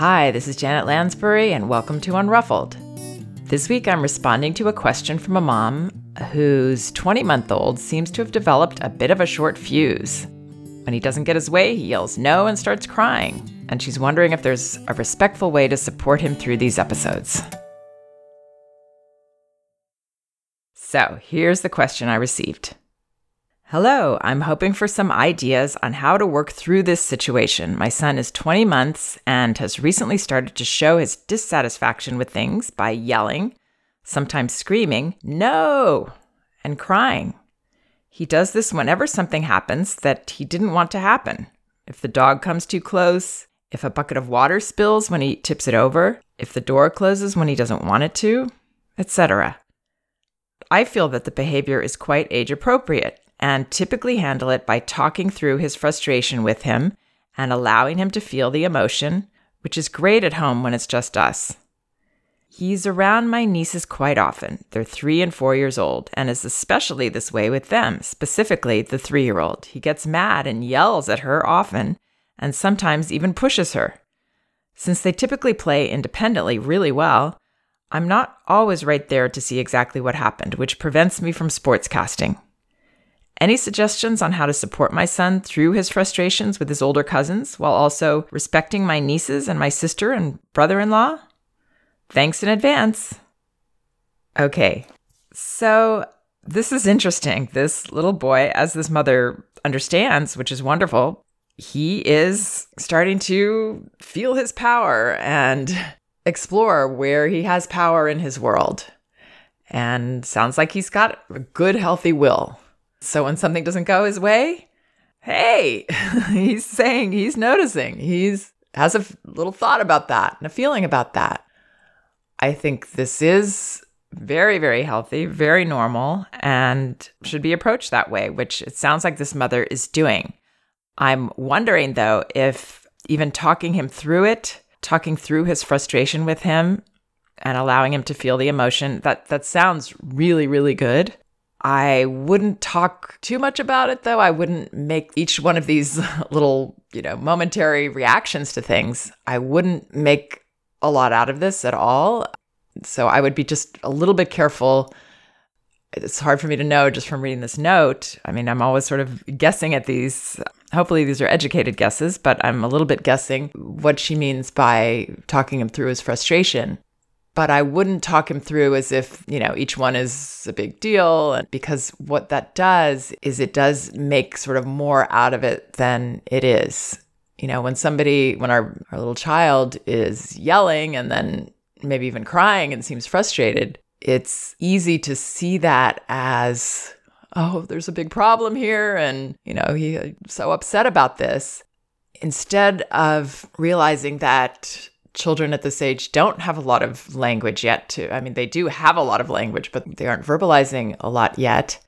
Hi, this is Janet Lansbury, and welcome to Unruffled. This week I'm responding to a question from a mom whose 20 month old seems to have developed a bit of a short fuse. When he doesn't get his way, he yells no and starts crying, and she's wondering if there's a respectful way to support him through these episodes. So, here's the question I received. Hello, I'm hoping for some ideas on how to work through this situation. My son is 20 months and has recently started to show his dissatisfaction with things by yelling, sometimes screaming, no, and crying. He does this whenever something happens that he didn't want to happen. If the dog comes too close, if a bucket of water spills when he tips it over, if the door closes when he doesn't want it to, etc. I feel that the behavior is quite age appropriate and typically handle it by talking through his frustration with him and allowing him to feel the emotion, which is great at home when it's just us. He's around my nieces quite often. They're three and four years old, and is especially this way with them, specifically the three year old. He gets mad and yells at her often, and sometimes even pushes her. Since they typically play independently really well, I'm not always right there to see exactly what happened, which prevents me from sportscasting. Any suggestions on how to support my son through his frustrations with his older cousins while also respecting my nieces and my sister and brother in law? Thanks in advance. Okay, so this is interesting. This little boy, as this mother understands, which is wonderful, he is starting to feel his power and explore where he has power in his world. And sounds like he's got a good, healthy will. So when something doesn't go his way, hey, he's saying he's noticing. He's has a little thought about that and a feeling about that. I think this is very, very healthy, very normal, and should be approached that way, which it sounds like this mother is doing. I'm wondering though if even talking him through it, talking through his frustration with him and allowing him to feel the emotion, that that sounds really, really good. I wouldn't talk too much about it though. I wouldn't make each one of these little, you know, momentary reactions to things. I wouldn't make a lot out of this at all. So I would be just a little bit careful. It's hard for me to know just from reading this note. I mean, I'm always sort of guessing at these. Hopefully, these are educated guesses, but I'm a little bit guessing what she means by talking him through his frustration but I wouldn't talk him through as if, you know, each one is a big deal. Because what that does is it does make sort of more out of it than it is. You know, when somebody, when our, our little child is yelling and then maybe even crying and seems frustrated, it's easy to see that as, oh, there's a big problem here. And, you know, he's so upset about this. Instead of realizing that children at this age don't have a lot of language yet to i mean they do have a lot of language but they aren't verbalizing a lot yet.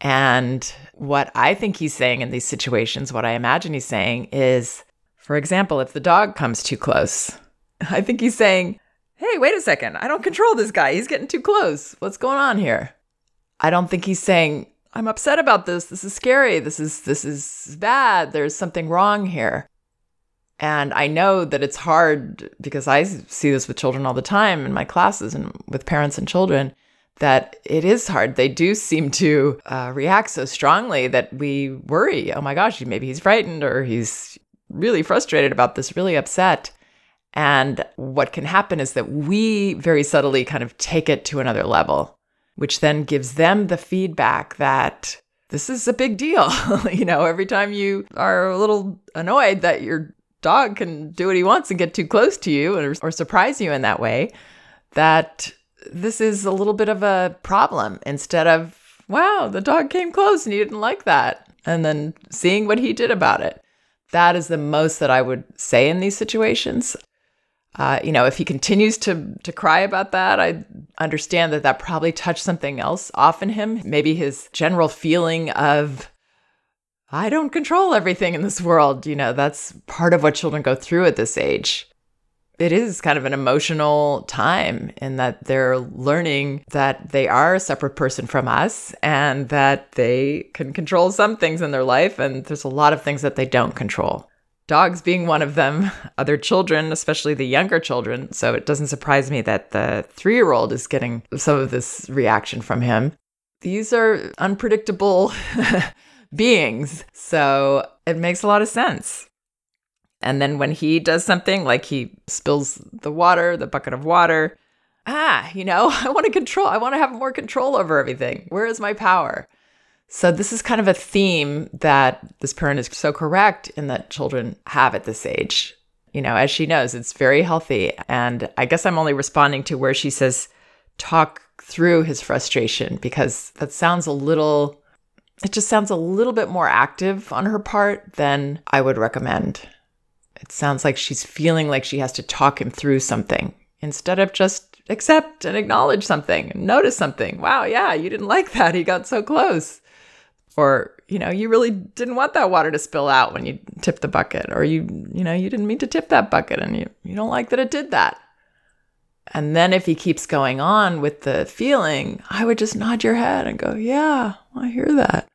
And what i think he's saying in these situations what i imagine he's saying is for example if the dog comes too close i think he's saying hey wait a second. I don't control this guy. He's getting too close. What's going on here? I don't think he's saying i'm upset about this. This is scary. This is this is bad. There's something wrong here and I know that it's hard because I see this with children all the time in my classes and with parents and children that it is hard. They do seem to uh, react so strongly that we worry oh my gosh, maybe he's frightened or he's really frustrated about this, really upset. And what can happen is that we very subtly kind of take it to another level, which then gives them the feedback that this is a big deal. you know, every time you are a little annoyed that your dog can do what he wants and get too close to you or, or surprise you in that way, that this is a little bit of a problem instead of, wow, the dog came close and he didn't like that. And then seeing what he did about it. That is the most that I would say in these situations. Uh, you know, if he continues to to cry about that, I understand that that probably touched something else off in him. Maybe his general feeling of I don't control everything in this world. You know, that's part of what children go through at this age. It is kind of an emotional time in that they're learning that they are a separate person from us and that they can control some things in their life. And there's a lot of things that they don't control. dogs being one of them, other children, especially the younger children. So it doesn't surprise me that the three year old is getting some of this reaction from him. These are unpredictable beings. So it makes a lot of sense. And then when he does something like he spills the water, the bucket of water, ah, you know, I want to control, I want to have more control over everything. Where is my power? So, this is kind of a theme that this parent is so correct in that children have at this age. You know, as she knows, it's very healthy. And I guess I'm only responding to where she says, talk through his frustration, because that sounds a little, it just sounds a little bit more active on her part than I would recommend. It sounds like she's feeling like she has to talk him through something instead of just accept and acknowledge something notice something. Wow, yeah, you didn't like that. He got so close. Or, you know, you really didn't want that water to spill out when you tipped the bucket. Or you, you know, you didn't mean to tip that bucket and you, you don't like that it did that. And then if he keeps going on with the feeling, I would just nod your head and go, Yeah, I hear that.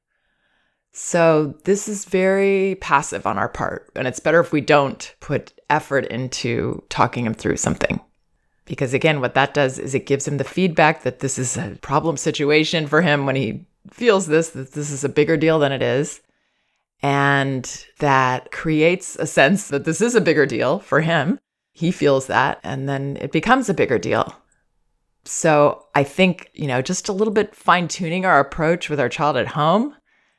So this is very passive on our part. And it's better if we don't put effort into talking him through something. Because again, what that does is it gives him the feedback that this is a problem situation for him when he feels this, that this is a bigger deal than it is. And that creates a sense that this is a bigger deal for him. He feels that, and then it becomes a bigger deal. So I think, you know, just a little bit fine tuning our approach with our child at home,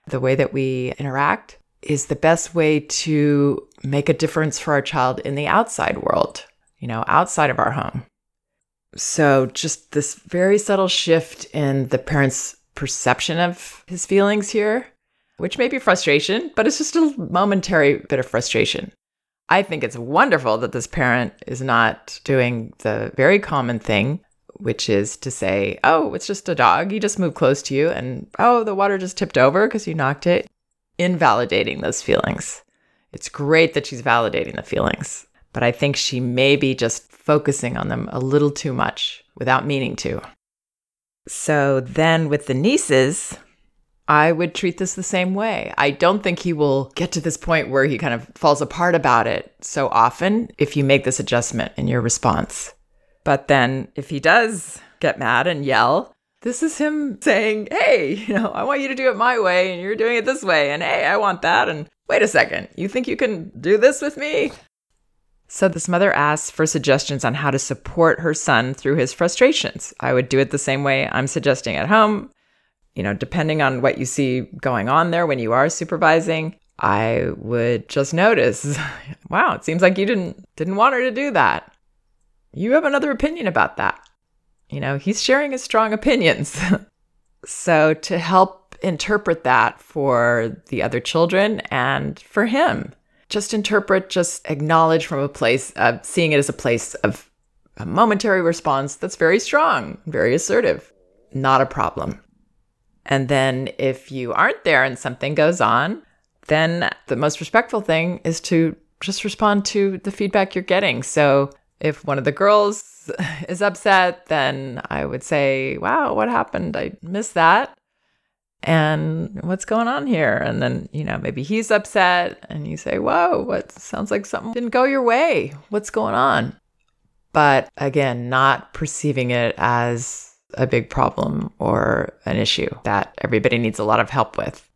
the way that we interact, is the best way to make a difference for our child in the outside world, you know, outside of our home. So, just this very subtle shift in the parent's perception of his feelings here, which may be frustration, but it's just a momentary bit of frustration. I think it's wonderful that this parent is not doing the very common thing, which is to say, oh, it's just a dog. He just moved close to you, and oh, the water just tipped over because you knocked it. Invalidating those feelings. It's great that she's validating the feelings, but I think she may be just focusing on them a little too much without meaning to. So then with the nieces, I would treat this the same way. I don't think he will get to this point where he kind of falls apart about it so often if you make this adjustment in your response. But then if he does get mad and yell, this is him saying, Hey, you know, I want you to do it my way and you're doing it this way. And hey, I want that. And wait a second, you think you can do this with me? So this mother asks for suggestions on how to support her son through his frustrations. I would do it the same way I'm suggesting at home. You know, depending on what you see going on there when you are supervising, I would just notice, wow, it seems like you didn't didn't want her to do that. You have another opinion about that. You know, he's sharing his strong opinions. so to help interpret that for the other children and for him, just interpret, just acknowledge from a place of seeing it as a place of a momentary response that's very strong, very assertive, not a problem. And then if you aren't there and something goes on, then the most respectful thing is to just respond to the feedback you're getting. So if one of the girls is upset, then I would say, Wow, what happened? I missed that and what's going on here? And then, you know, maybe he's upset and you say, whoa, what sounds like something didn't go your way. What's going on? But again, not perceiving it as a big problem or an issue that everybody needs a lot of help with.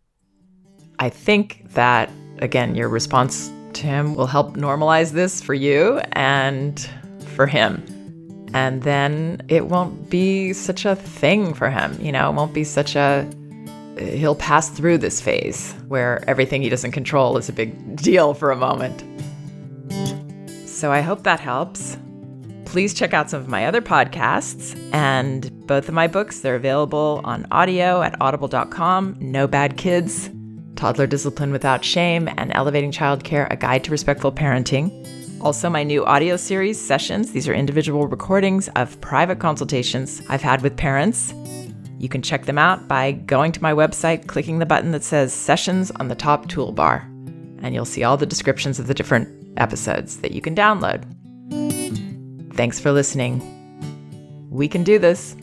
I think that, again, your response to him will help normalize this for you and for him. And then it won't be such a thing for him. You know, it won't be such a he'll pass through this phase where everything he doesn't control is a big deal for a moment. So I hope that helps. Please check out some of my other podcasts and both of my books. They're available on audio at audible.com No Bad Kids, Toddler Discipline Without Shame, and Elevating Childcare A Guide to Respectful Parenting. Also, my new audio series, Sessions. These are individual recordings of private consultations I've had with parents you can check them out by going to my website, clicking the button that says Sessions on the top toolbar, and you'll see all the descriptions of the different episodes that you can download. Thanks for listening. We can do this.